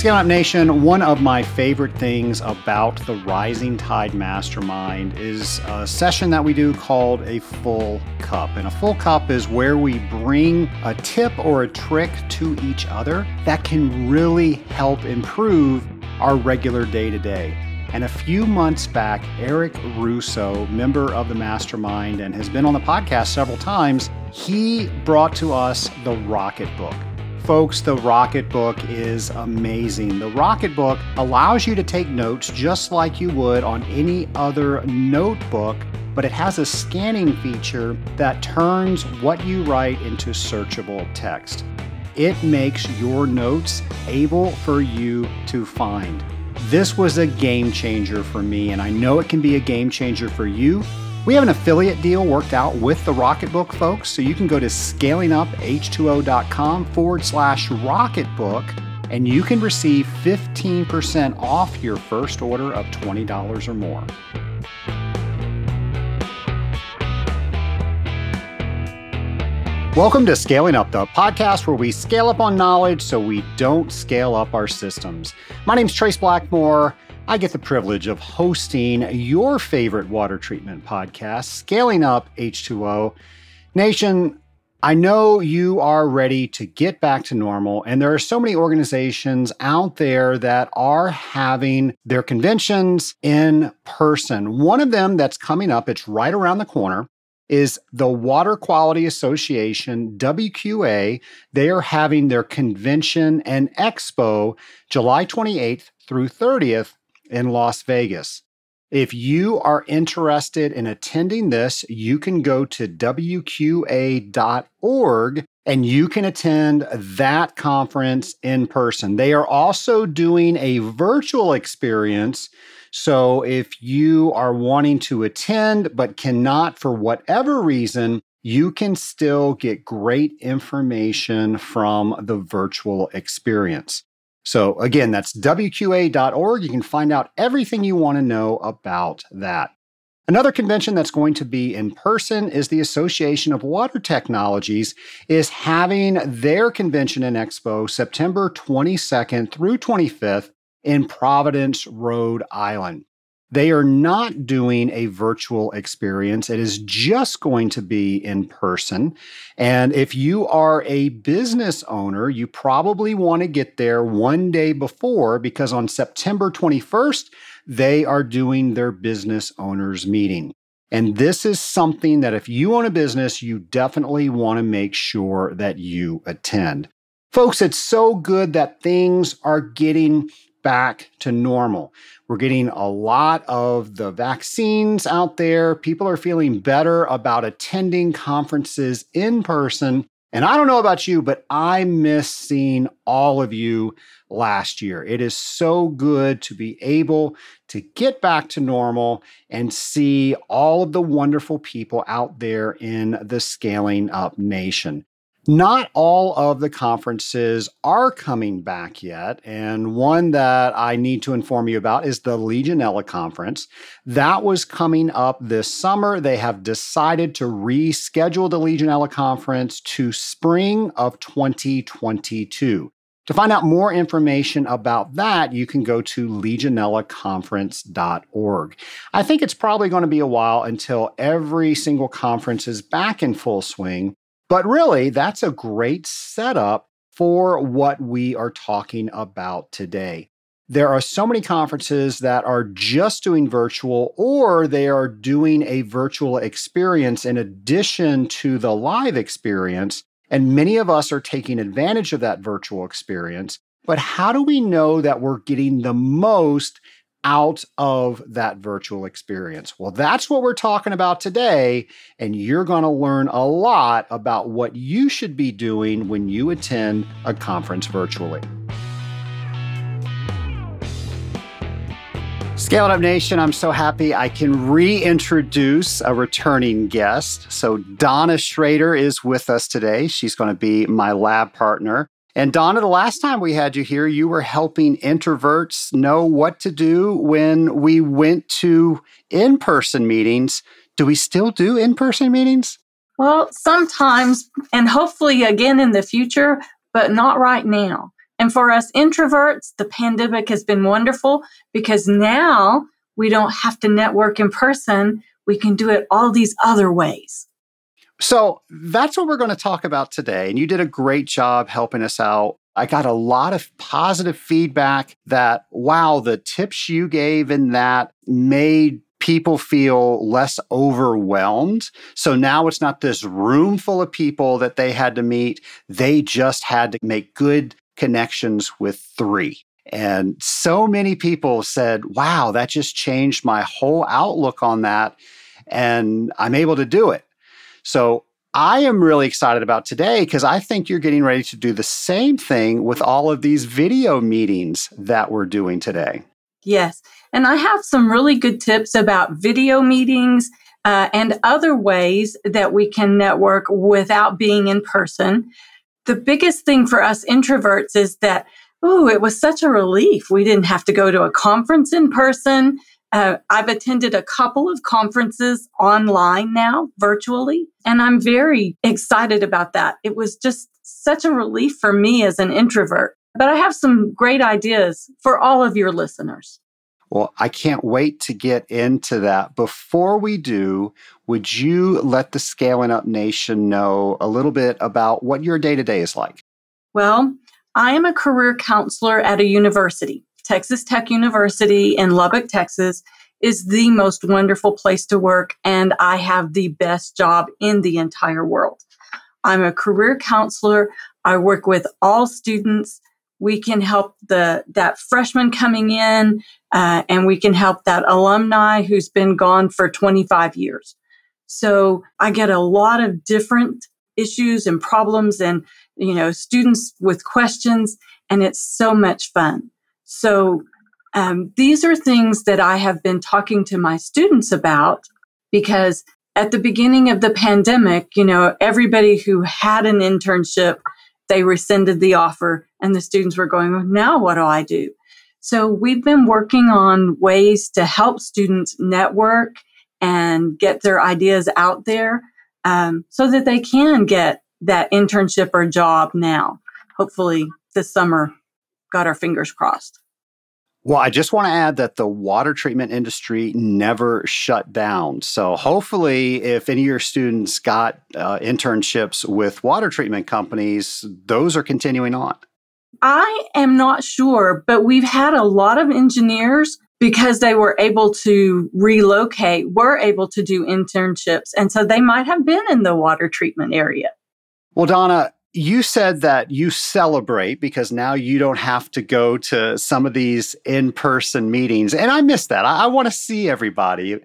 Scale Up Nation, one of my favorite things about the Rising Tide Mastermind is a session that we do called a full cup. And a full cup is where we bring a tip or a trick to each other that can really help improve our regular day to day. And a few months back, Eric Russo, member of the mastermind and has been on the podcast several times, he brought to us the Rocketbook. Folks, the Rocketbook is amazing. The Rocketbook allows you to take notes just like you would on any other notebook, but it has a scanning feature that turns what you write into searchable text. It makes your notes able for you to find. This was a game changer for me, and I know it can be a game changer for you. We have an affiliate deal worked out with the Rocketbook folks, so you can go to scalinguph2o.com forward slash rocketbook and you can receive 15% off your first order of $20 or more. Welcome to Scaling Up, the podcast where we scale up on knowledge so we don't scale up our systems. My name is Trace Blackmore. I get the privilege of hosting your favorite water treatment podcast, Scaling Up H2O. Nation, I know you are ready to get back to normal, and there are so many organizations out there that are having their conventions in person. One of them that's coming up, it's right around the corner is the Water Quality Association, WQA. They are having their convention and expo July 28th through 30th in Las Vegas. If you are interested in attending this, you can go to WQA.org and you can attend that conference in person. They are also doing a virtual experience so if you are wanting to attend but cannot for whatever reason, you can still get great information from the virtual experience. So again, that's WQA.org. You can find out everything you want to know about that. Another convention that's going to be in person is the Association of Water Technologies is having their convention and expo September 22nd through 25th in Providence, Rhode Island. They are not doing a virtual experience. It is just going to be in person. And if you are a business owner, you probably want to get there one day before because on September 21st, they are doing their business owners meeting. And this is something that if you own a business, you definitely want to make sure that you attend. Folks, it's so good that things are getting back to normal. We're getting a lot of the vaccines out there. People are feeling better about attending conferences in person. And I don't know about you, but I miss seeing all of you last year. It is so good to be able to get back to normal and see all of the wonderful people out there in the scaling up nation. Not all of the conferences are coming back yet. And one that I need to inform you about is the Legionella Conference. That was coming up this summer. They have decided to reschedule the Legionella Conference to spring of 2022. To find out more information about that, you can go to legionellaconference.org. I think it's probably going to be a while until every single conference is back in full swing. But really, that's a great setup for what we are talking about today. There are so many conferences that are just doing virtual or they are doing a virtual experience in addition to the live experience. And many of us are taking advantage of that virtual experience. But how do we know that we're getting the most out of that virtual experience. Well, that's what we're talking about today. And you're going to learn a lot about what you should be doing when you attend a conference virtually. Scale It Up Nation, I'm so happy I can reintroduce a returning guest. So, Donna Schrader is with us today. She's going to be my lab partner. And Donna, the last time we had you here, you were helping introverts know what to do when we went to in person meetings. Do we still do in person meetings? Well, sometimes, and hopefully again in the future, but not right now. And for us introverts, the pandemic has been wonderful because now we don't have to network in person. We can do it all these other ways. So that's what we're going to talk about today. And you did a great job helping us out. I got a lot of positive feedback that, wow, the tips you gave in that made people feel less overwhelmed. So now it's not this room full of people that they had to meet. They just had to make good connections with three. And so many people said, wow, that just changed my whole outlook on that. And I'm able to do it. So I am really excited about today because I think you're getting ready to do the same thing with all of these video meetings that we're doing today. Yes. And I have some really good tips about video meetings uh, and other ways that we can network without being in person. The biggest thing for us introverts is that, oh, it was such a relief. We didn't have to go to a conference in person. Uh, I've attended a couple of conferences online now, virtually, and I'm very excited about that. It was just such a relief for me as an introvert. But I have some great ideas for all of your listeners. Well, I can't wait to get into that. Before we do, would you let the Scaling Up Nation know a little bit about what your day to day is like? Well, I am a career counselor at a university. Texas Tech University in Lubbock, Texas is the most wonderful place to work, and I have the best job in the entire world. I'm a career counselor. I work with all students we can help the that freshman coming in uh, and we can help that alumni who's been gone for 25 years so i get a lot of different issues and problems and you know students with questions and it's so much fun so um, these are things that i have been talking to my students about because at the beginning of the pandemic you know everybody who had an internship they rescinded the offer and the students were going, now what do I do? So we've been working on ways to help students network and get their ideas out there um, so that they can get that internship or job now. Hopefully this summer, got our fingers crossed. Well, I just want to add that the water treatment industry never shut down. So, hopefully, if any of your students got uh, internships with water treatment companies, those are continuing on. I am not sure, but we've had a lot of engineers because they were able to relocate, were able to do internships. And so they might have been in the water treatment area. Well, Donna, you said that you celebrate because now you don't have to go to some of these in person meetings. And I miss that. I, I want to see everybody.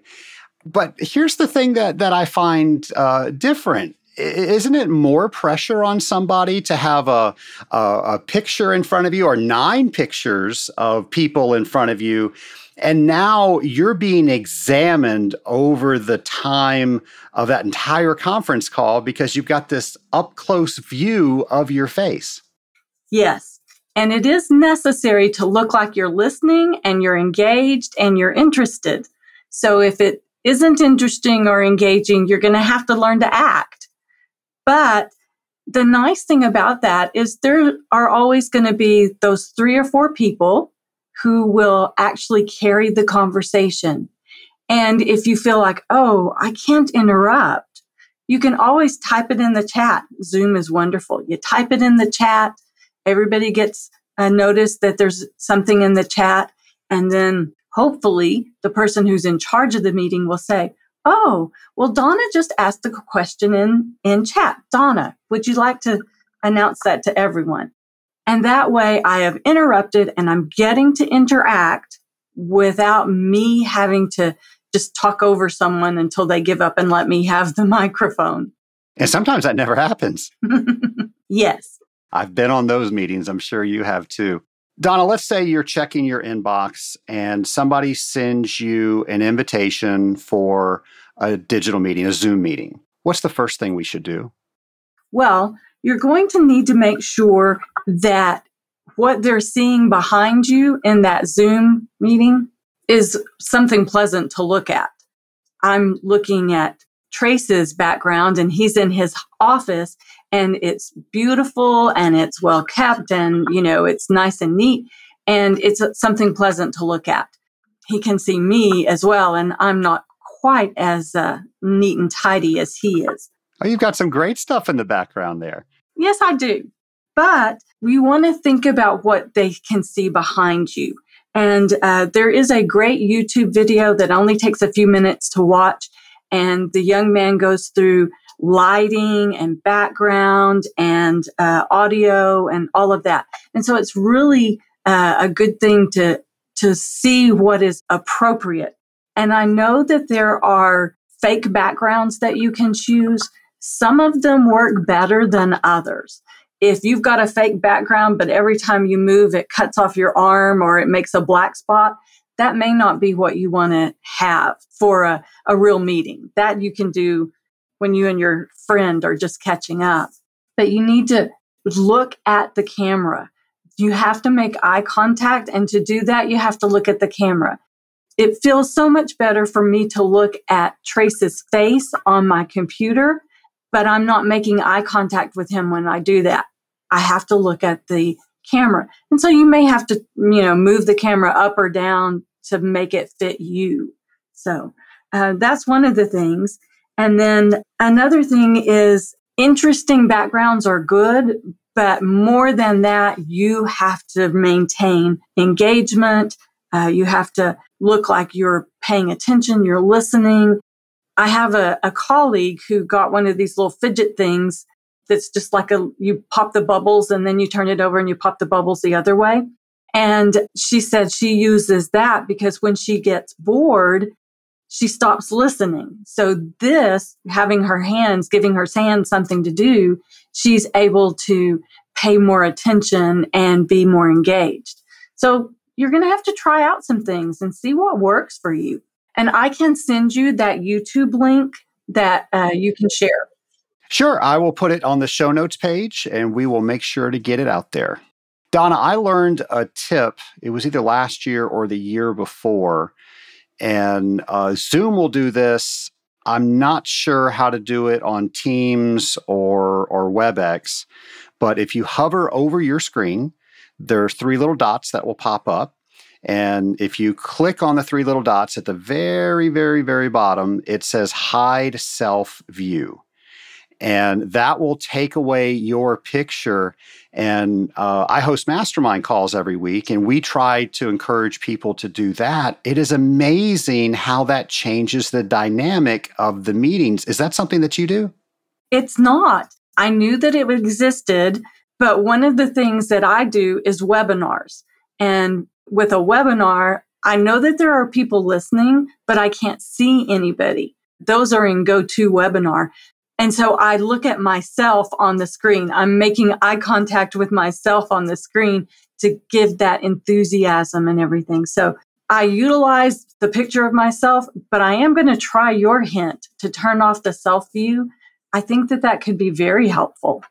But here's the thing that, that I find uh, different. Isn't it more pressure on somebody to have a, a, a picture in front of you or nine pictures of people in front of you and now you're being examined over the time of that entire conference call because you've got this up close view of your face. Yes. And it is necessary to look like you're listening and you're engaged and you're interested. So if it isn't interesting or engaging, you're going to have to learn to act. But the nice thing about that is there are always going to be those three or four people who will actually carry the conversation. And if you feel like, oh, I can't interrupt, you can always type it in the chat. Zoom is wonderful. You type it in the chat, everybody gets a notice that there's something in the chat. And then hopefully the person who's in charge of the meeting will say, Oh, well, Donna just asked a question in, in chat. Donna, would you like to announce that to everyone? And that way I have interrupted and I'm getting to interact without me having to just talk over someone until they give up and let me have the microphone. And sometimes that never happens. yes. I've been on those meetings. I'm sure you have too. Donna, let's say you're checking your inbox and somebody sends you an invitation for a digital meeting, a Zoom meeting. What's the first thing we should do? Well, you're going to need to make sure that what they're seeing behind you in that Zoom meeting is something pleasant to look at. I'm looking at Trace's background and he's in his office and it's beautiful and it's well kept and, you know, it's nice and neat and it's something pleasant to look at. He can see me as well and I'm not quite as uh, neat and tidy as he is. Oh, you've got some great stuff in the background there. Yes, I do. But we want to think about what they can see behind you. And uh, there is a great YouTube video that only takes a few minutes to watch. And the young man goes through lighting and background and uh, audio and all of that. And so it's really uh, a good thing to to see what is appropriate. And I know that there are fake backgrounds that you can choose. Some of them work better than others. If you've got a fake background, but every time you move, it cuts off your arm or it makes a black spot, that may not be what you want to have for a, a real meeting. That you can do when you and your friend are just catching up. But you need to look at the camera. You have to make eye contact. And to do that, you have to look at the camera. It feels so much better for me to look at Trace's face on my computer but I'm not making eye contact with him when I do that. I have to look at the camera. And so you may have to, you know, move the camera up or down to make it fit you. So uh, that's one of the things. And then another thing is interesting backgrounds are good, but more than that, you have to maintain engagement. Uh, you have to look like you're paying attention, you're listening, I have a, a colleague who got one of these little fidget things that's just like a, you pop the bubbles and then you turn it over and you pop the bubbles the other way. And she said she uses that because when she gets bored, she stops listening. So this, having her hands, giving her hands something to do, she's able to pay more attention and be more engaged. So you're going to have to try out some things and see what works for you. And I can send you that YouTube link that uh, you can share. Sure. I will put it on the show notes page and we will make sure to get it out there. Donna, I learned a tip. It was either last year or the year before. And uh, Zoom will do this. I'm not sure how to do it on Teams or, or WebEx, but if you hover over your screen, there are three little dots that will pop up. And if you click on the three little dots at the very, very, very bottom, it says hide self view. And that will take away your picture. And uh, I host mastermind calls every week, and we try to encourage people to do that. It is amazing how that changes the dynamic of the meetings. Is that something that you do? It's not. I knew that it existed, but one of the things that I do is webinars. And with a webinar, I know that there are people listening, but I can't see anybody. Those are in GoToWebinar. And so I look at myself on the screen. I'm making eye contact with myself on the screen to give that enthusiasm and everything. So I utilize the picture of myself, but I am going to try your hint to turn off the self view. I think that that could be very helpful.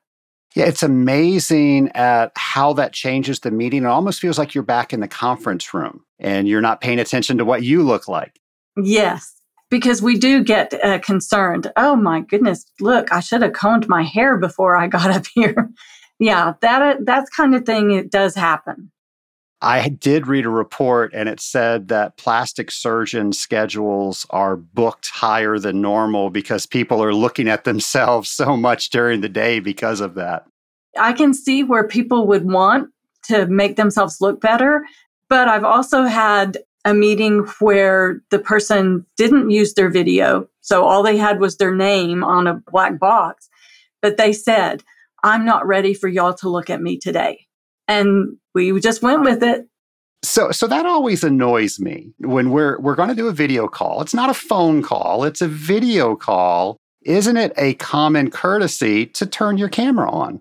Yeah, it's amazing at how that changes the meeting. It almost feels like you're back in the conference room and you're not paying attention to what you look like. Yes, because we do get uh, concerned. Oh my goodness, look, I should have combed my hair before I got up here. yeah, that uh, that's kind of thing it does happen. I did read a report and it said that plastic surgeon schedules are booked higher than normal because people are looking at themselves so much during the day because of that. I can see where people would want to make themselves look better, but I've also had a meeting where the person didn't use their video. So all they had was their name on a black box, but they said, I'm not ready for y'all to look at me today. And we just went with it. So so that always annoys me when we're we're going to do a video call. It's not a phone call, it's a video call. Isn't it a common courtesy to turn your camera on?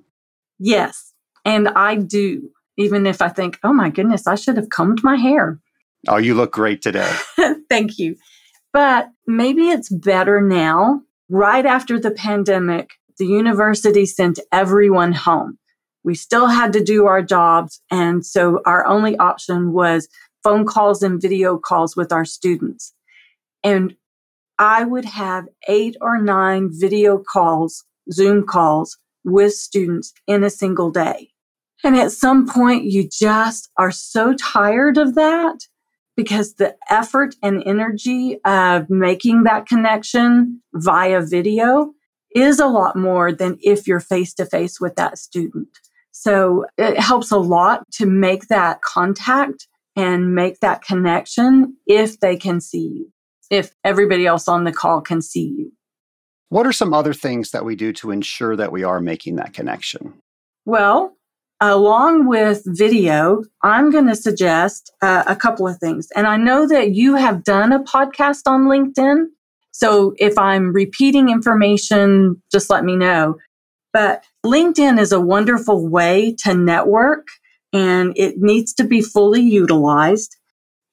Yes. And I do, even if I think, oh my goodness, I should have combed my hair. Oh, you look great today. Thank you. But maybe it's better now. Right after the pandemic, the university sent everyone home. We still had to do our jobs. And so our only option was phone calls and video calls with our students. And I would have eight or nine video calls, Zoom calls with students in a single day. And at some point, you just are so tired of that because the effort and energy of making that connection via video is a lot more than if you're face to face with that student. So it helps a lot to make that contact and make that connection if they can see you, if everybody else on the call can see you. What are some other things that we do to ensure that we are making that connection? Well, along with video, I'm going to suggest uh, a couple of things. And I know that you have done a podcast on LinkedIn. So if I'm repeating information, just let me know. But LinkedIn is a wonderful way to network and it needs to be fully utilized.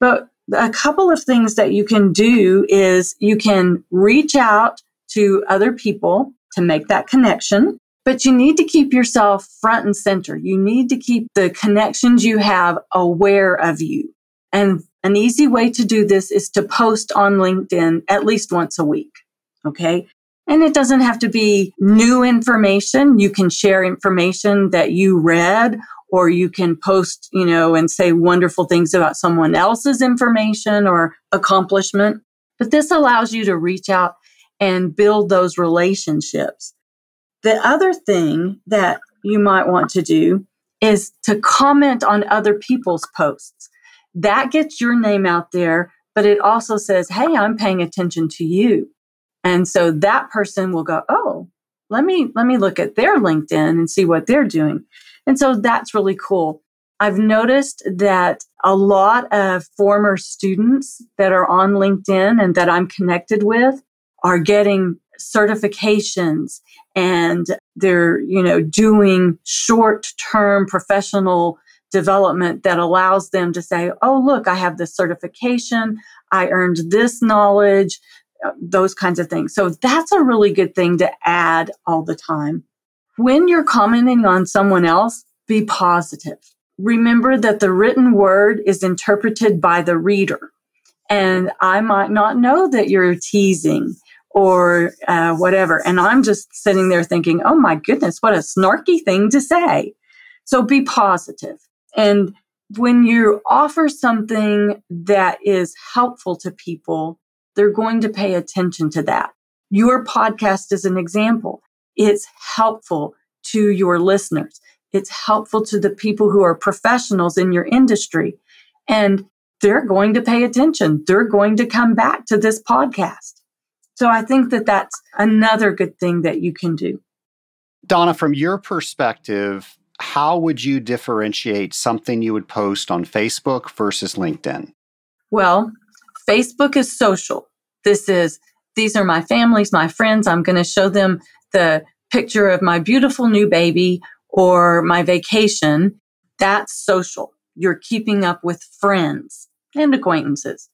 But a couple of things that you can do is you can reach out to other people to make that connection, but you need to keep yourself front and center. You need to keep the connections you have aware of you. And an easy way to do this is to post on LinkedIn at least once a week. Okay. And it doesn't have to be new information. You can share information that you read or you can post, you know, and say wonderful things about someone else's information or accomplishment. But this allows you to reach out and build those relationships. The other thing that you might want to do is to comment on other people's posts that gets your name out there, but it also says, Hey, I'm paying attention to you. And so that person will go, Oh, let me, let me look at their LinkedIn and see what they're doing. And so that's really cool. I've noticed that a lot of former students that are on LinkedIn and that I'm connected with are getting certifications and they're, you know, doing short term professional development that allows them to say, oh, look, I have this certification. I earned this knowledge, those kinds of things. So that's a really good thing to add all the time. When you're commenting on someone else, be positive. Remember that the written word is interpreted by the reader. And I might not know that you're teasing or uh, whatever. And I'm just sitting there thinking, oh my goodness, what a snarky thing to say. So be positive. And when you offer something that is helpful to people, they're going to pay attention to that. Your podcast is an example. It's helpful to your listeners. It's helpful to the people who are professionals in your industry. And they're going to pay attention. They're going to come back to this podcast. So I think that that's another good thing that you can do. Donna, from your perspective, how would you differentiate something you would post on Facebook versus LinkedIn? Well, Facebook is social. This is, these are my families, my friends. I'm going to show them the picture of my beautiful new baby or my vacation. That's social. You're keeping up with friends and acquaintances.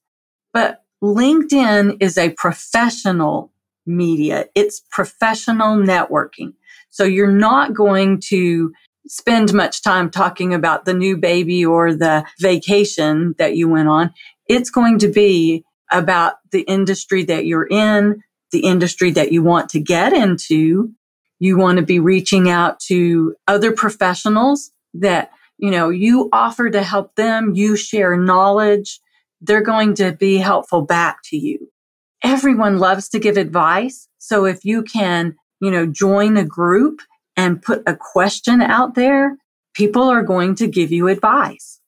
But LinkedIn is a professional media. It's professional networking. So you're not going to spend much time talking about the new baby or the vacation that you went on. It's going to be about the industry that you're in, the industry that you want to get into. You want to be reaching out to other professionals that, you know, you offer to help them. You share knowledge. They're going to be helpful back to you. Everyone loves to give advice. So if you can, you know, join a group and put a question out there, people are going to give you advice.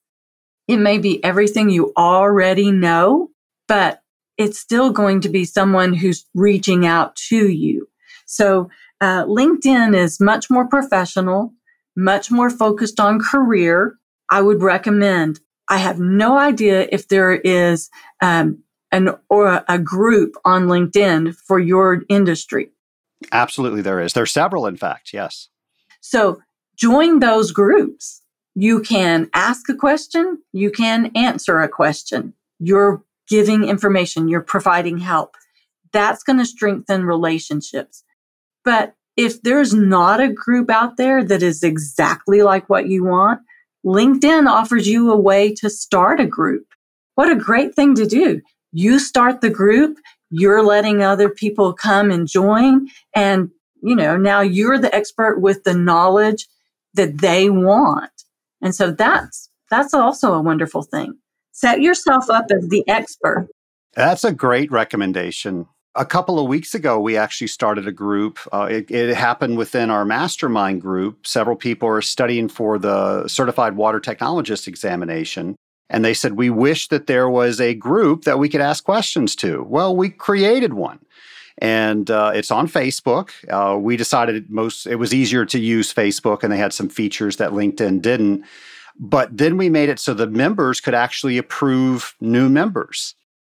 It may be everything you already know, but it's still going to be someone who's reaching out to you. So uh, LinkedIn is much more professional, much more focused on career. I would recommend. I have no idea if there is um, an or a group on LinkedIn for your industry. Absolutely, there is. There are several, in fact, yes. So join those groups. You can ask a question, you can answer a question. You're giving information, you're providing help. That's going to strengthen relationships. But if there's not a group out there that is exactly like what you want, LinkedIn offers you a way to start a group. What a great thing to do. You start the group, you're letting other people come and join. And, you know, now you're the expert with the knowledge that they want. And so that's, that's also a wonderful thing. Set yourself up as the expert. That's a great recommendation. A couple of weeks ago, we actually started a group. Uh, it, it, happened within our mastermind group. Several people are studying for the certified water technologist examination. And they said, We wish that there was a group that we could ask questions to. Well, we created one. And uh, it's on Facebook. Uh, we decided most it was easier to use Facebook, and they had some features that LinkedIn didn't. But then we made it so the members could actually approve new members.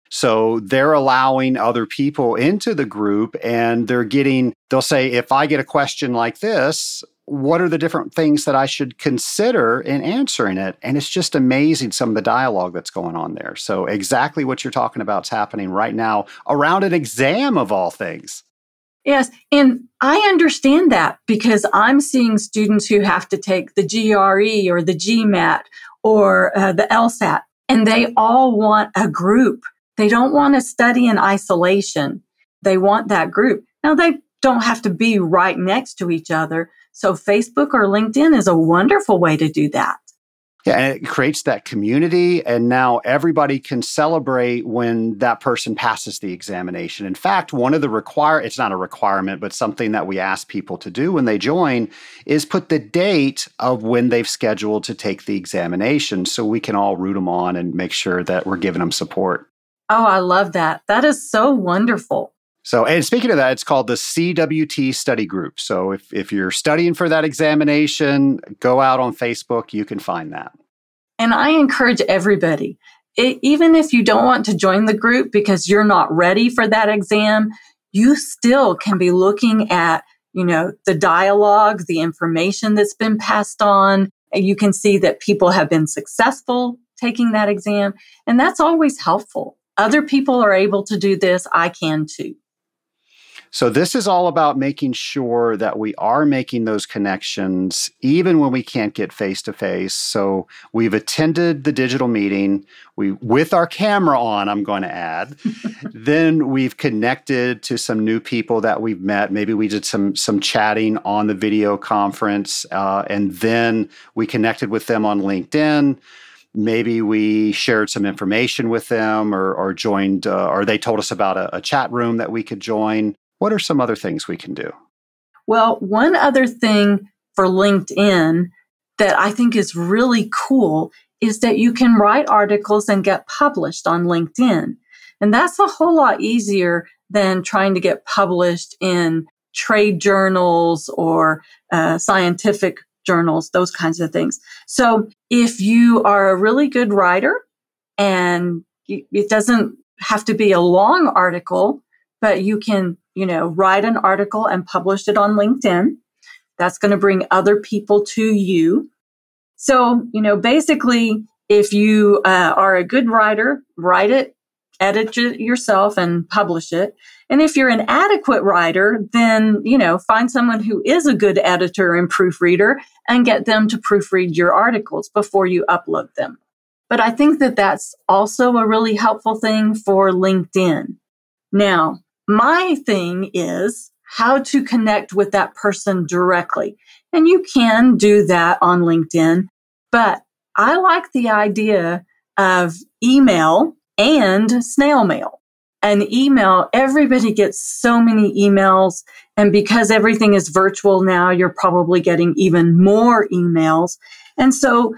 So they're allowing other people into the group and they're getting, they'll say, if I get a question like this, what are the different things that I should consider in answering it? And it's just amazing some of the dialogue that's going on there. So, exactly what you're talking about is happening right now around an exam of all things. Yes. And I understand that because I'm seeing students who have to take the GRE or the GMAT or uh, the LSAT, and they all want a group they don't want to study in isolation. They want that group. Now, they don't have to be right next to each other. So, Facebook or LinkedIn is a wonderful way to do that. Yeah, and it creates that community. And now everybody can celebrate when that person passes the examination. In fact, one of the require it's not a requirement, but something that we ask people to do when they join is put the date of when they've scheduled to take the examination so we can all root them on and make sure that we're giving them support. Oh, I love that. That is so wonderful. So, and speaking of that, it's called the CWT study group. So, if, if you're studying for that examination, go out on Facebook, you can find that. And I encourage everybody, it, even if you don't want to join the group because you're not ready for that exam, you still can be looking at, you know, the dialogue, the information that's been passed on. You can see that people have been successful taking that exam. And that's always helpful other people are able to do this, I can too. So, this is all about making sure that we are making those connections even when we can't get face to face. So, we've attended the digital meeting, we with our camera on, I'm going to add. then we've connected to some new people that we've met. Maybe we did some some chatting on the video conference, uh, and then we connected with them on LinkedIn maybe we shared some information with them or, or joined uh, or they told us about a, a chat room that we could join what are some other things we can do well one other thing for linkedin that i think is really cool is that you can write articles and get published on linkedin and that's a whole lot easier than trying to get published in trade journals or uh, scientific journals, those kinds of things. So if you are a really good writer and it doesn't have to be a long article, but you can, you know, write an article and publish it on LinkedIn. That's going to bring other people to you. So, you know, basically, if you uh, are a good writer, write it, edit it yourself, and publish it. And if you're an adequate writer, then, you know, find someone who is a good editor and proofreader and get them to proofread your articles before you upload them. But I think that that's also a really helpful thing for LinkedIn. Now, my thing is how to connect with that person directly. And you can do that on LinkedIn, but I like the idea of email and snail mail an email, everybody gets so many emails. And because everything is virtual now, you're probably getting even more emails. And so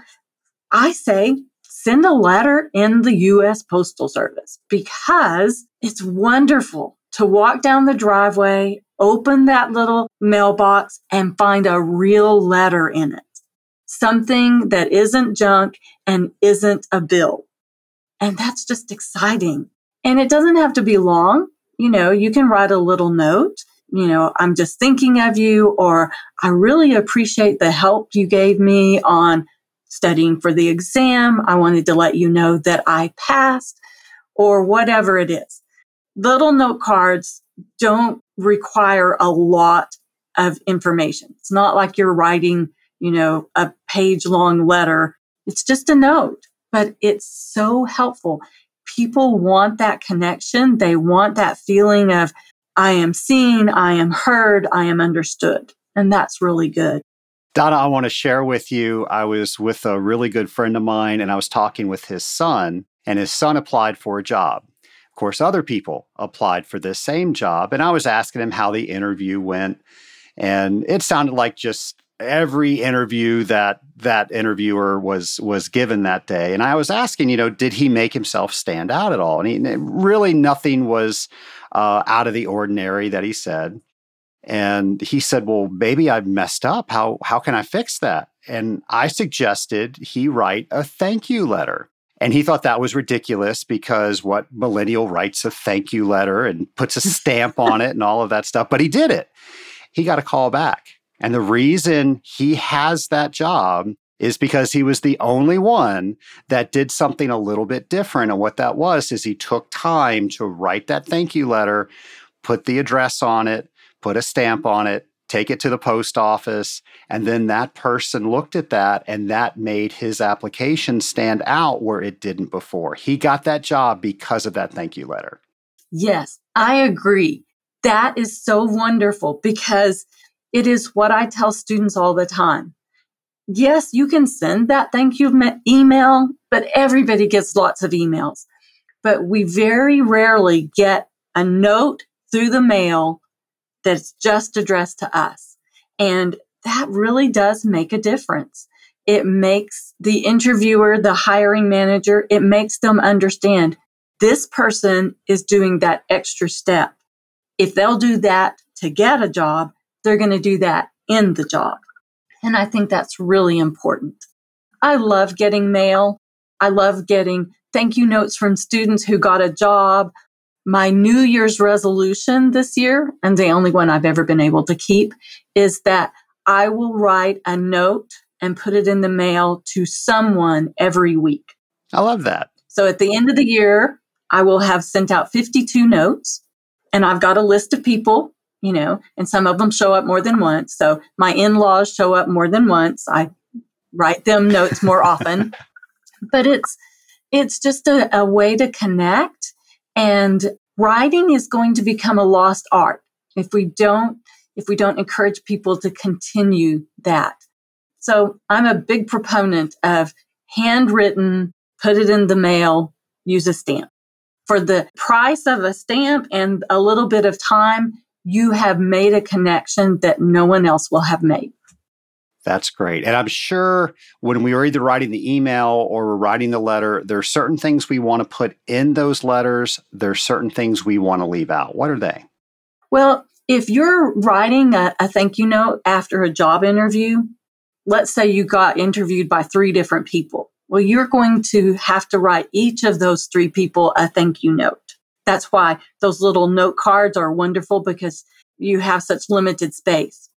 I say, send a letter in the US Postal Service because it's wonderful to walk down the driveway, open that little mailbox and find a real letter in it. Something that isn't junk and isn't a bill. And that's just exciting. And it doesn't have to be long. You know, you can write a little note. You know, I'm just thinking of you, or I really appreciate the help you gave me on studying for the exam. I wanted to let you know that I passed, or whatever it is. Little note cards don't require a lot of information. It's not like you're writing, you know, a page long letter. It's just a note, but it's so helpful people want that connection. They want that feeling of, I am seen, I am heard, I am understood. And that's really good. Donna, I want to share with you. I was with a really good friend of mine and I was talking with his son, and his son applied for a job. Of course, other people applied for this same job, and I was asking him how the interview went. And it sounded like just every interview that that interviewer was was given that day and i was asking you know did he make himself stand out at all? And he, really nothing was uh, out of the ordinary that he said and he said well maybe i messed up. How how can i fix that? And i suggested he write a thank you letter and he thought that was ridiculous because what millennial writes a thank you letter and puts a stamp on it and all of that stuff but he did it he got a call back and the reason he has that job is because he was the only one that did something a little bit different. And what that was is he took time to write that thank you letter, put the address on it, put a stamp on it, take it to the post office. And then that person looked at that and that made his application stand out where it didn't before. He got that job because of that thank you letter. Yes, I agree. That is so wonderful because it is what I tell students all the time. Yes, you can send that thank you email, but everybody gets lots of emails. But we very rarely get a note through the mail that's just addressed to us. And that really does make a difference. It makes the interviewer, the hiring manager, it makes them understand this person is doing that extra step. If they'll do that to get a job, they're going to do that in the job. And I think that's really important. I love getting mail. I love getting thank you notes from students who got a job. My New Year's resolution this year, and the only one I've ever been able to keep, is that I will write a note and put it in the mail to someone every week. I love that. So at the end of the year, I will have sent out 52 notes and I've got a list of people you know, and some of them show up more than once. So my in-laws show up more than once. I write them notes more often. but it's it's just a, a way to connect and writing is going to become a lost art if we don't if we don't encourage people to continue that. So I'm a big proponent of handwritten, put it in the mail, use a stamp. For the price of a stamp and a little bit of time, you have made a connection that no one else will have made. That's great. And I'm sure when we are either writing the email or we're writing the letter, there are certain things we want to put in those letters. There are certain things we want to leave out. What are they? Well, if you're writing a, a thank you note after a job interview, let's say you got interviewed by three different people. Well, you're going to have to write each of those three people a thank you note. That's why those little note cards are wonderful because you have such limited space.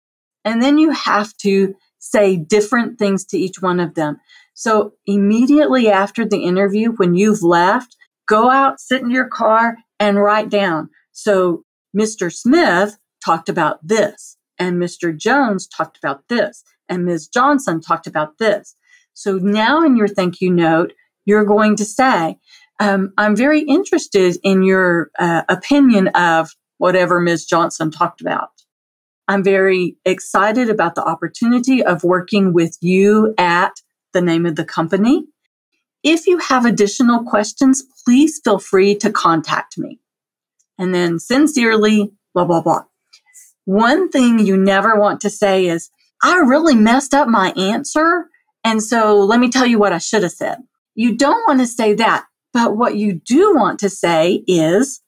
And then you have to say different things to each one of them. So immediately after the interview, when you've left, go out, sit in your car and write down. So Mr. Smith talked about this and Mr. Jones talked about this and Ms. Johnson talked about this. So now in your thank you note, you're going to say, um, I'm very interested in your uh, opinion of whatever Ms. Johnson talked about. I'm very excited about the opportunity of working with you at the name of the company. If you have additional questions, please feel free to contact me. And then sincerely, blah, blah, blah. One thing you never want to say is, I really messed up my answer. And so let me tell you what I should have said. You don't want to say that. But what you do want to say is,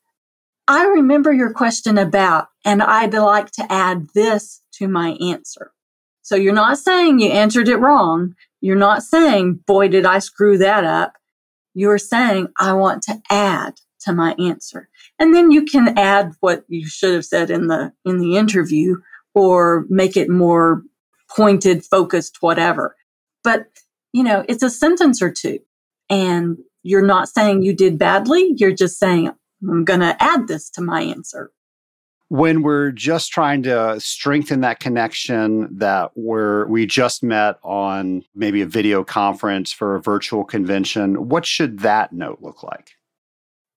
I remember your question about, and I'd like to add this to my answer. So you're not saying you answered it wrong. You're not saying, boy, did I screw that up. You're saying, I want to add to my answer. And then you can add what you should have said in the, in the interview or make it more pointed, focused, whatever. But, you know, it's a sentence or two. And you're not saying you did badly. You're just saying, I'm going to add this to my answer. When we're just trying to strengthen that connection that we're, we just met on maybe a video conference for a virtual convention, what should that note look like?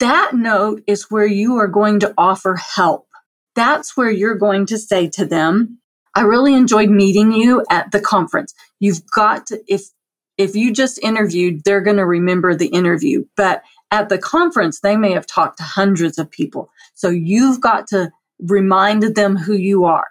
that note is where you are going to offer help. That's where you're going to say to them, I really enjoyed meeting you at the conference. You've got to, if, if you just interviewed, they're going to remember the interview. But at the conference, they may have talked to hundreds of people. So you've got to remind them who you are.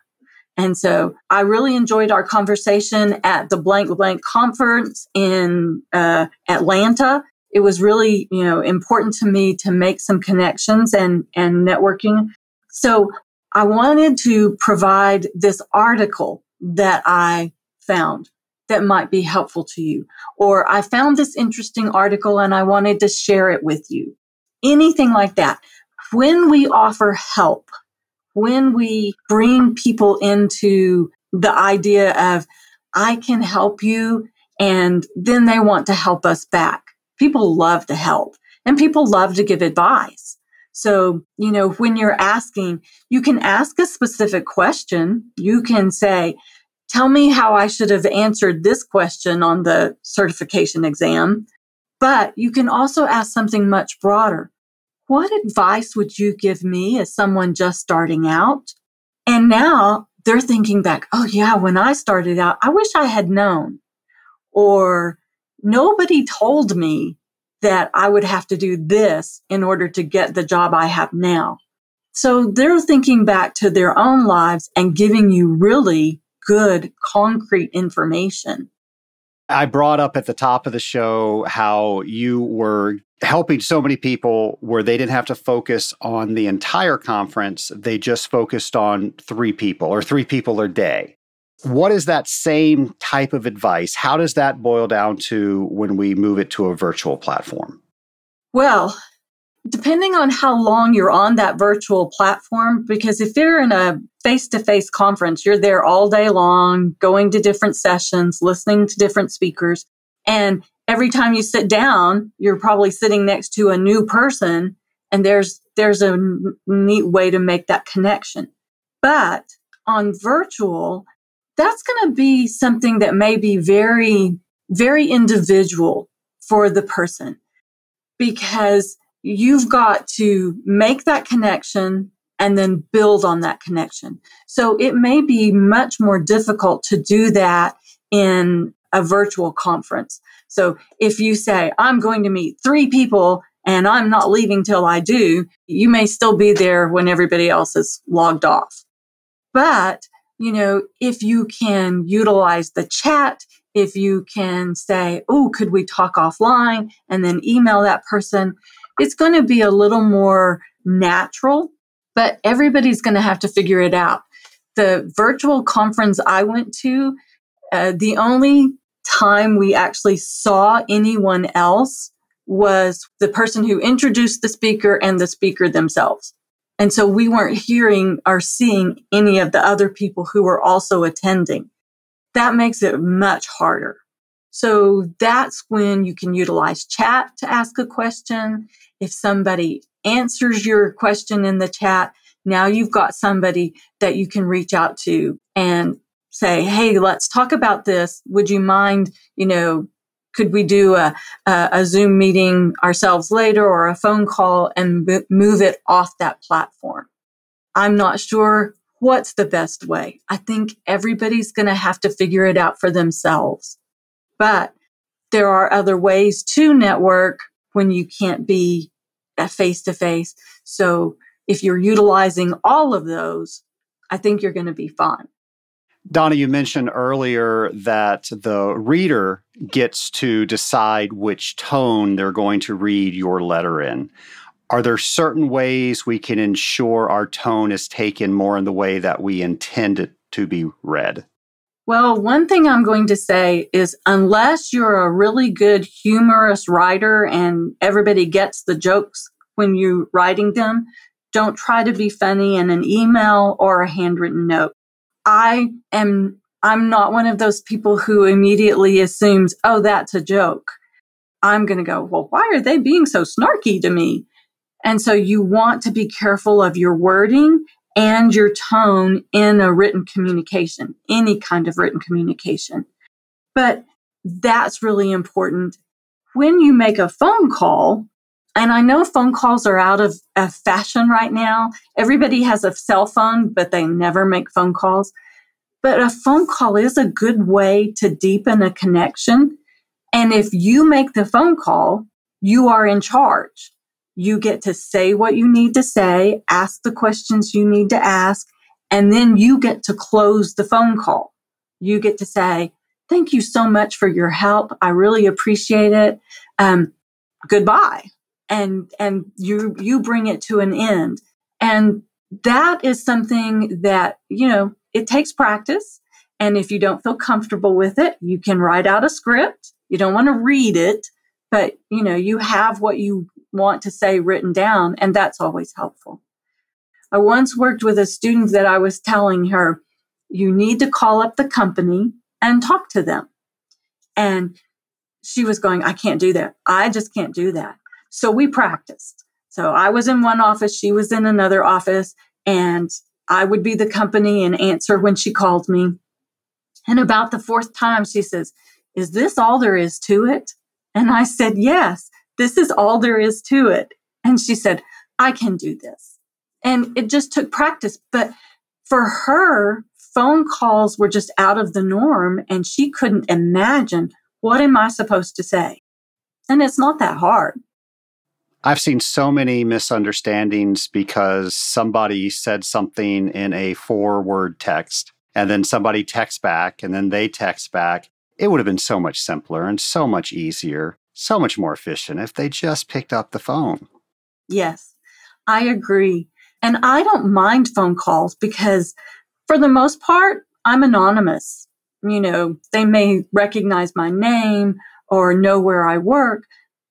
And so I really enjoyed our conversation at the blank blank conference in uh, Atlanta. It was really, you know, important to me to make some connections and, and networking. So I wanted to provide this article that I found that might be helpful to you. Or I found this interesting article and I wanted to share it with you. Anything like that. When we offer help, when we bring people into the idea of, I can help you, and then they want to help us back. People love to help and people love to give advice. So, you know, when you're asking, you can ask a specific question. You can say, tell me how I should have answered this question on the certification exam. But you can also ask something much broader. What advice would you give me as someone just starting out? And now they're thinking back, oh, yeah, when I started out, I wish I had known. Or nobody told me that I would have to do this in order to get the job I have now. So they're thinking back to their own lives and giving you really good, concrete information. I brought up at the top of the show how you were helping so many people where they didn't have to focus on the entire conference. They just focused on three people or three people a day. What is that same type of advice? How does that boil down to when we move it to a virtual platform? Well, depending on how long you're on that virtual platform, because if you're in a face to face conference, you're there all day long, going to different sessions, listening to different speakers. And every time you sit down, you're probably sitting next to a new person. And there's, there's a neat way to make that connection. But on virtual, that's going to be something that may be very, very individual for the person because you've got to make that connection and then build on that connection. So it may be much more difficult to do that in a virtual conference. So if you say, I'm going to meet three people and I'm not leaving till I do, you may still be there when everybody else is logged off. But, you know, if you can utilize the chat, if you can say, Oh, could we talk offline and then email that person? it's going to be a little more natural, but everybody's going to have to figure it out. The virtual conference I went to, uh, the only time we actually saw anyone else was the person who introduced the speaker and the speaker themselves. And so we weren't hearing or seeing any of the other people who were also attending. That makes it much harder. So that's when you can utilize chat to ask a question. If somebody answers your question in the chat, now you've got somebody that you can reach out to and say, Hey, let's talk about this. Would you mind, you know, could we do a, a, a Zoom meeting ourselves later or a phone call and b- move it off that platform? I'm not sure what's the best way. I think everybody's going to have to figure it out for themselves. But there are other ways to network when you can't be face to face. So if you're utilizing all of those, I think you're going to be fine. Donna, you mentioned earlier that the reader gets to decide which tone they're going to read your letter in. Are there certain ways we can ensure our tone is taken more in the way that we intend it to be read? Well, one thing I'm going to say is unless you're a really good humorous writer and everybody gets the jokes when you're writing them, don't try to be funny in an email or a handwritten note. I am I'm not one of those people who immediately assumes, "Oh, that's a joke." I'm going to go, "Well, why are they being so snarky to me?" And so you want to be careful of your wording and your tone in a written communication, any kind of written communication. But that's really important. When you make a phone call, And I know phone calls are out of, of fashion right now. Everybody has a cell phone, but they never make phone calls. But a phone call is a good way to deepen a connection. And if you make the phone call, you are in charge. You get to say what you need to say, ask the questions you need to ask, and then you get to close the phone call. You get to say, Thank you so much for your help. I really appreciate it. Um, goodbye. And, and you, you bring it to an end. And that is something that, you know, it takes practice. And if you don't feel comfortable with it, you can write out a script. You don't want to read it, but you know, you have what you want to say written down, and that's always helpful. I once worked with a student that I was telling her, you need to call up the company and talk to them. And she was going, I can't do that. I just can't do that. So we practiced. So I was in one office, she was in another office, and I would be the company and answer when she called me. And about the fourth time, she says, Is this all there is to it? And I said, Yes, this is all there is to it. And she said, I can do this. And it just took practice. But for her, phone calls were just out of the norm and she couldn't imagine what am I supposed to say? And it's not that hard. I've seen so many misunderstandings because somebody said something in a four word text and then somebody texts back and then they text back. It would have been so much simpler and so much easier, so much more efficient if they just picked up the phone. Yes, I agree. And I don't mind phone calls because for the most part, I'm anonymous. You know, they may recognize my name or know where I work,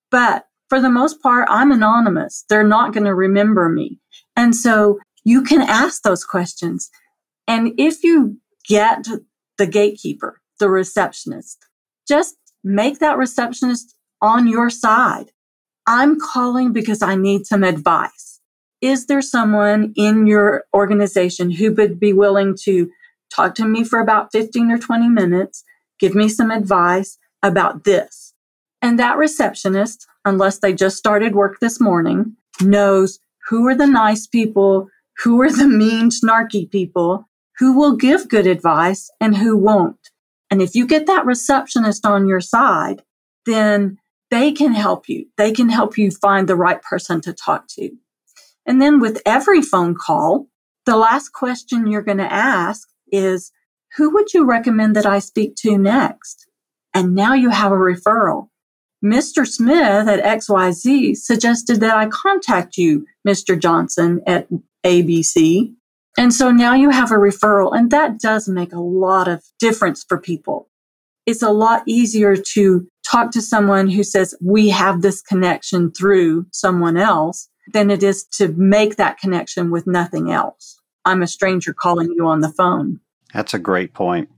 but for the most part, I'm anonymous. They're not going to remember me. And so you can ask those questions. And if you get the gatekeeper, the receptionist, just make that receptionist on your side. I'm calling because I need some advice. Is there someone in your organization who would be willing to talk to me for about 15 or 20 minutes, give me some advice about this? And that receptionist, unless they just started work this morning, knows who are the nice people, who are the mean, snarky people, who will give good advice and who won't. And if you get that receptionist on your side, then they can help you. They can help you find the right person to talk to. And then with every phone call, the last question you're going to ask is, who would you recommend that I speak to next? And now you have a referral. Mr. Smith at XYZ suggested that I contact you, Mr. Johnson at ABC. And so now you have a referral, and that does make a lot of difference for people. It's a lot easier to talk to someone who says, We have this connection through someone else than it is to make that connection with nothing else. I'm a stranger calling you on the phone. That's a great point.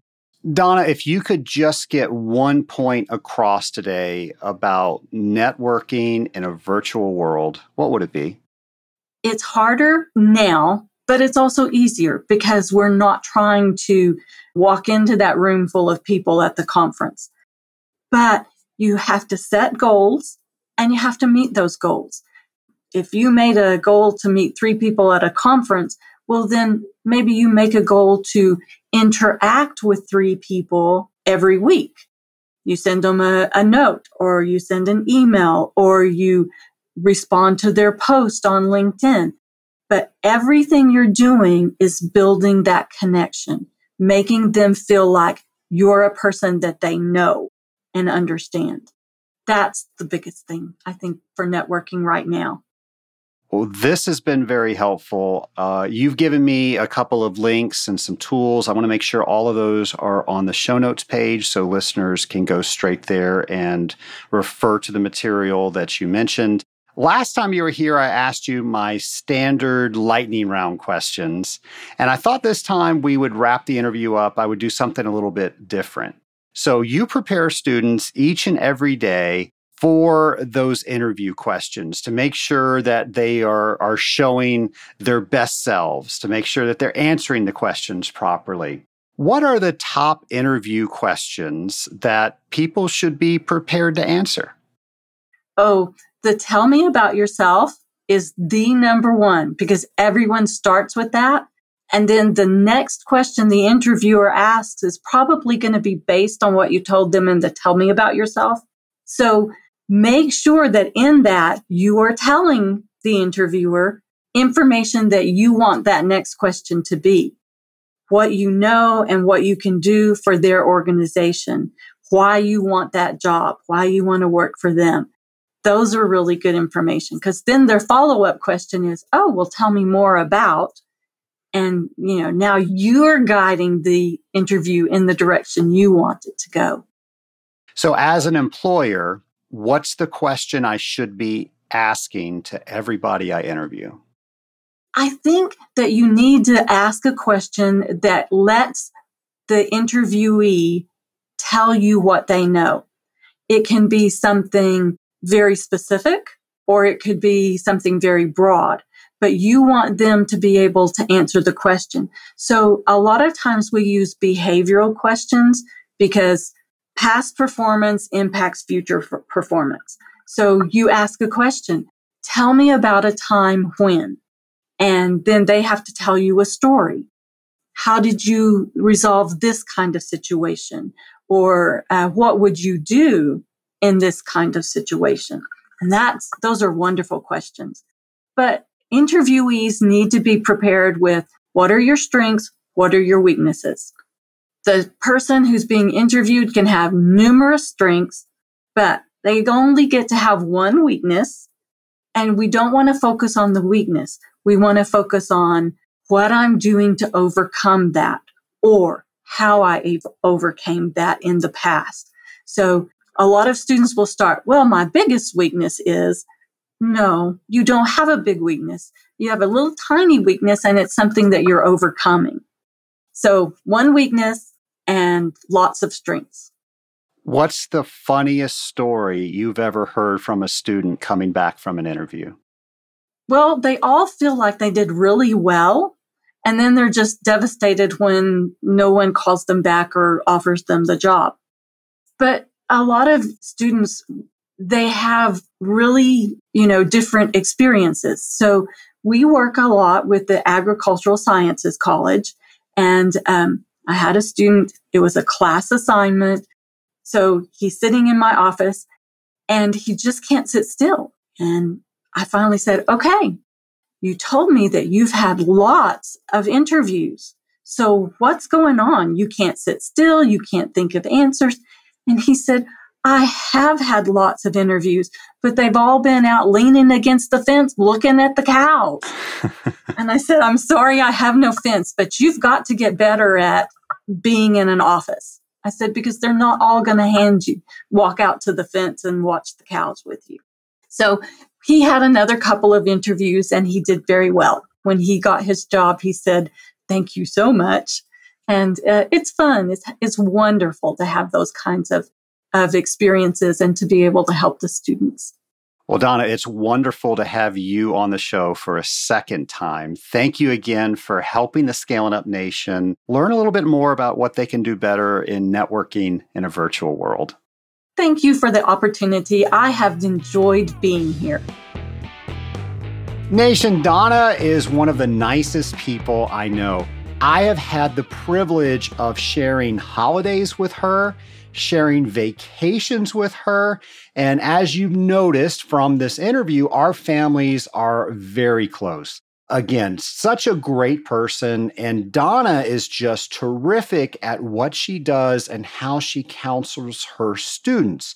Donna, if you could just get one point across today about networking in a virtual world, what would it be? It's harder now, but it's also easier because we're not trying to walk into that room full of people at the conference. But you have to set goals and you have to meet those goals. If you made a goal to meet three people at a conference, well, then maybe you make a goal to interact with three people every week. You send them a, a, note or you send an email or you respond to their post on LinkedIn. But everything you're doing is building that connection, making them feel like you're a person that they know and understand. That's the biggest thing, I think, for networking right now. Well, this has been very helpful. Uh, you've given me a couple of links and some tools. I want to make sure all of those are on the show notes page so listeners can go straight there and refer to the material that you mentioned. Last time you were here, I asked you my standard lightning round questions. And I thought this time we would wrap the interview up. I would do something a little bit different. So you prepare students each and every day for those interview questions to make sure that they are, are showing their best selves, to make sure that they're answering the questions properly. What are the top interview questions that people should be prepared to answer? Oh, the tell me about yourself is the number one because everyone starts with that. And then the next question the interviewer asks is probably going to be based on what you told them in the tell me about yourself. So make sure that in that you are telling the interviewer information that you want that next question to be. What you know and what you can do for their organization, why you want that job, why you want to work for them. Those are really good information because then their follow up question is, Oh, well, tell me more about. And, you know, now you're guiding the interview in the direction you want it to go. So, as an employer, what's the question I should be asking to everybody I interview? I think that you need to ask a question that lets the interviewee tell you what they know. It can be something very specific or it could be something very broad, but you want them to be able to answer the question. So a lot of times we use behavioral questions because past performance impacts future performance. So you ask a question. Tell me about a time when, and then they have to tell you a story. How did you resolve this kind of situation? Or uh, what would you do in this kind of situation? And that's, those are wonderful questions. But interviewees need to be prepared with what are your strengths? What are your weaknesses? The person who's being interviewed can have numerous strengths, but they only get to have one weakness. And we don't want to focus on the weakness. We want to focus on what I'm doing to overcome that or how I overcame that in the past. So a lot of students will start, well, my biggest weakness is no, you don't have a big weakness. You have a little tiny weakness and it's something that you're overcoming. So one weakness, and lots of strengths. What's the funniest story you've ever heard from a student coming back from an interview? Well, they all feel like they did really well. And then they're just devastated when no one calls them back or offers them the job. But a lot of students, they have really, you know, different experiences. So we work a lot with the Agricultural Sciences College and um, I had a student, it was a class assignment. So he's sitting in my office and he just can't sit still. And I finally said, okay, you told me that you've had lots of interviews. So what's going on? You can't sit still. You can't think of answers. And he said, I have had lots of interviews, but they've all been out leaning against the fence looking at the cows. and I said, I'm sorry, I have no fence, but you've got to get better at being in an office. I said, because they're not all going to hand you, walk out to the fence and watch the cows with you. So he had another couple of interviews and he did very well. When he got his job, he said, thank you so much. And uh, it's fun. It's, it's wonderful to have those kinds of of experiences and to be able to help the students. Well, Donna, it's wonderful to have you on the show for a second time. Thank you again for helping the Scaling Up Nation learn a little bit more about what they can do better in networking in a virtual world. Thank you for the opportunity. I have enjoyed being here. Nation, Donna is one of the nicest people I know. I have had the privilege of sharing holidays with her sharing vacations with her. And as you've noticed from this interview, our families are very close. Again, such a great person. And Donna is just terrific at what she does and how she counsels her students.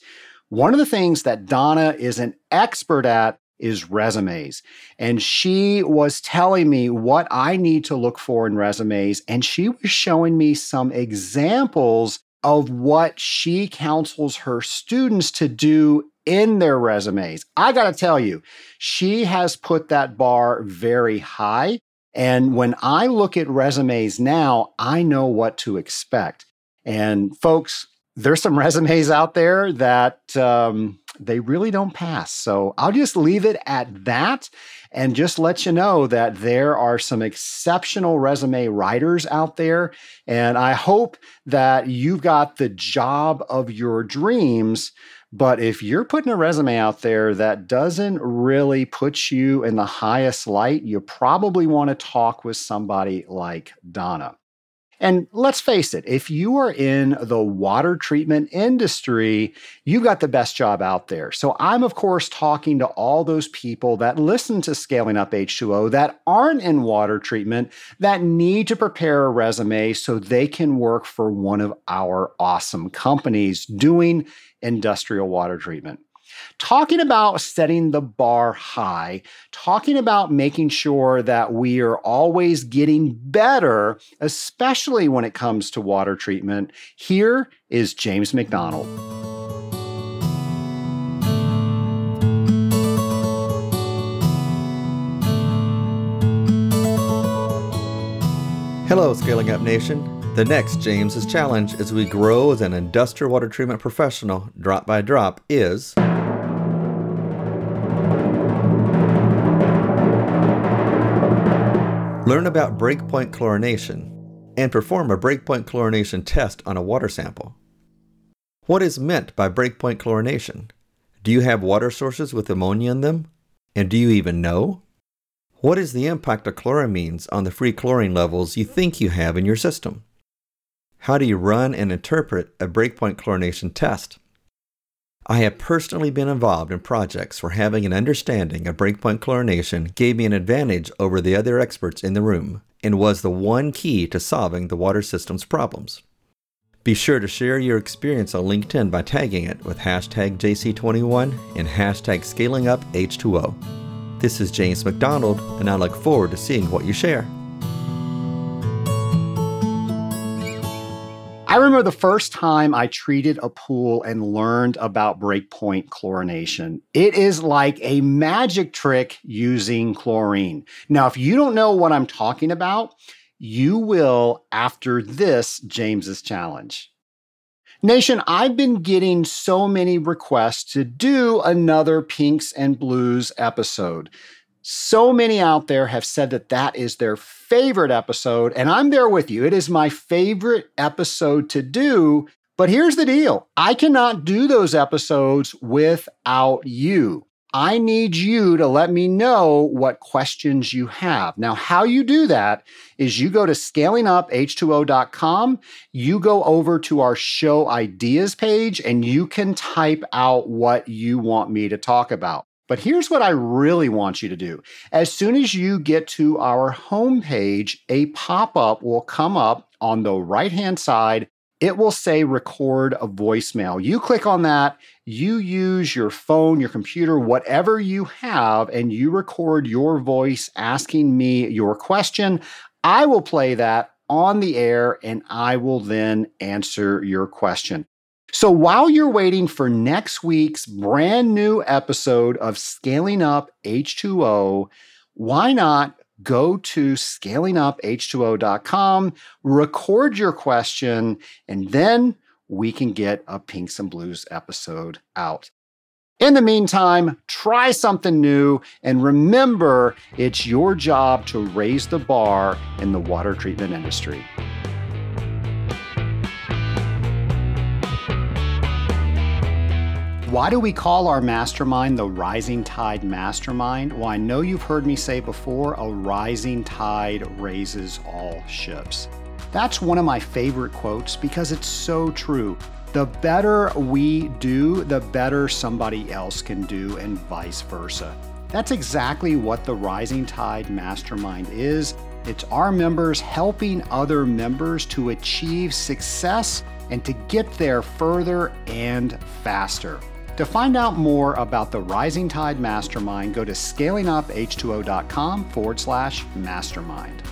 One of the things that Donna is an expert at is resumes. And she was telling me what I need to look for in resumes. And she was showing me some examples of what she counsels her students to do in their resumes. I got to tell you, she has put that bar very high. And when I look at resumes now, I know what to expect. And folks, there's some resumes out there that um, they really don't pass. So I'll just leave it at that and just let you know that there are some exceptional resume writers out there. And I hope that you've got the job of your dreams. But if you're putting a resume out there that doesn't really put you in the highest light, you probably want to talk with somebody like Donna. And let's face it, if you are in the water treatment industry, you've got the best job out there. So I'm, of course, talking to all those people that listen to Scaling Up H2O that aren't in water treatment, that need to prepare a resume so they can work for one of our awesome companies doing industrial water treatment talking about setting the bar high, talking about making sure that we are always getting better, especially when it comes to water treatment. Here is James McDonald. Hello, Scaling Up Nation. The next James's challenge as we grow as an industrial water treatment professional drop by drop is Learn about breakpoint chlorination and perform a breakpoint chlorination test on a water sample. What is meant by breakpoint chlorination? Do you have water sources with ammonia in them? And do you even know? What is the impact of chloramines on the free chlorine levels you think you have in your system? How do you run and interpret a breakpoint chlorination test? I have personally been involved in projects where having an understanding of breakpoint chlorination gave me an advantage over the other experts in the room and was the one key to solving the water system's problems. Be sure to share your experience on LinkedIn by tagging it with hashtag JC21 and hashtag ScalingUpH2O. This is James McDonald, and I look forward to seeing what you share. I remember the first time I treated a pool and learned about breakpoint chlorination. It is like a magic trick using chlorine. Now, if you don't know what I'm talking about, you will after this James's challenge. Nation, I've been getting so many requests to do another Pinks and Blues episode. So many out there have said that that is their favorite episode, and I'm there with you. It is my favorite episode to do. But here's the deal I cannot do those episodes without you. I need you to let me know what questions you have. Now, how you do that is you go to scalinguph2o.com, you go over to our show ideas page, and you can type out what you want me to talk about. But here's what I really want you to do. As soon as you get to our homepage, a pop up will come up on the right hand side. It will say record a voicemail. You click on that, you use your phone, your computer, whatever you have, and you record your voice asking me your question. I will play that on the air and I will then answer your question. So while you're waiting for next week's brand new episode of Scaling Up H2O, why not go to scalinguph2o.com, record your question, and then we can get a Pinks and Blues episode out. In the meantime, try something new and remember it's your job to raise the bar in the water treatment industry. Why do we call our mastermind the Rising Tide Mastermind? Well, I know you've heard me say before a rising tide raises all ships. That's one of my favorite quotes because it's so true. The better we do, the better somebody else can do, and vice versa. That's exactly what the Rising Tide Mastermind is. It's our members helping other members to achieve success and to get there further and faster. To find out more about the Rising Tide Mastermind, go to scalinguph2o.com forward slash mastermind.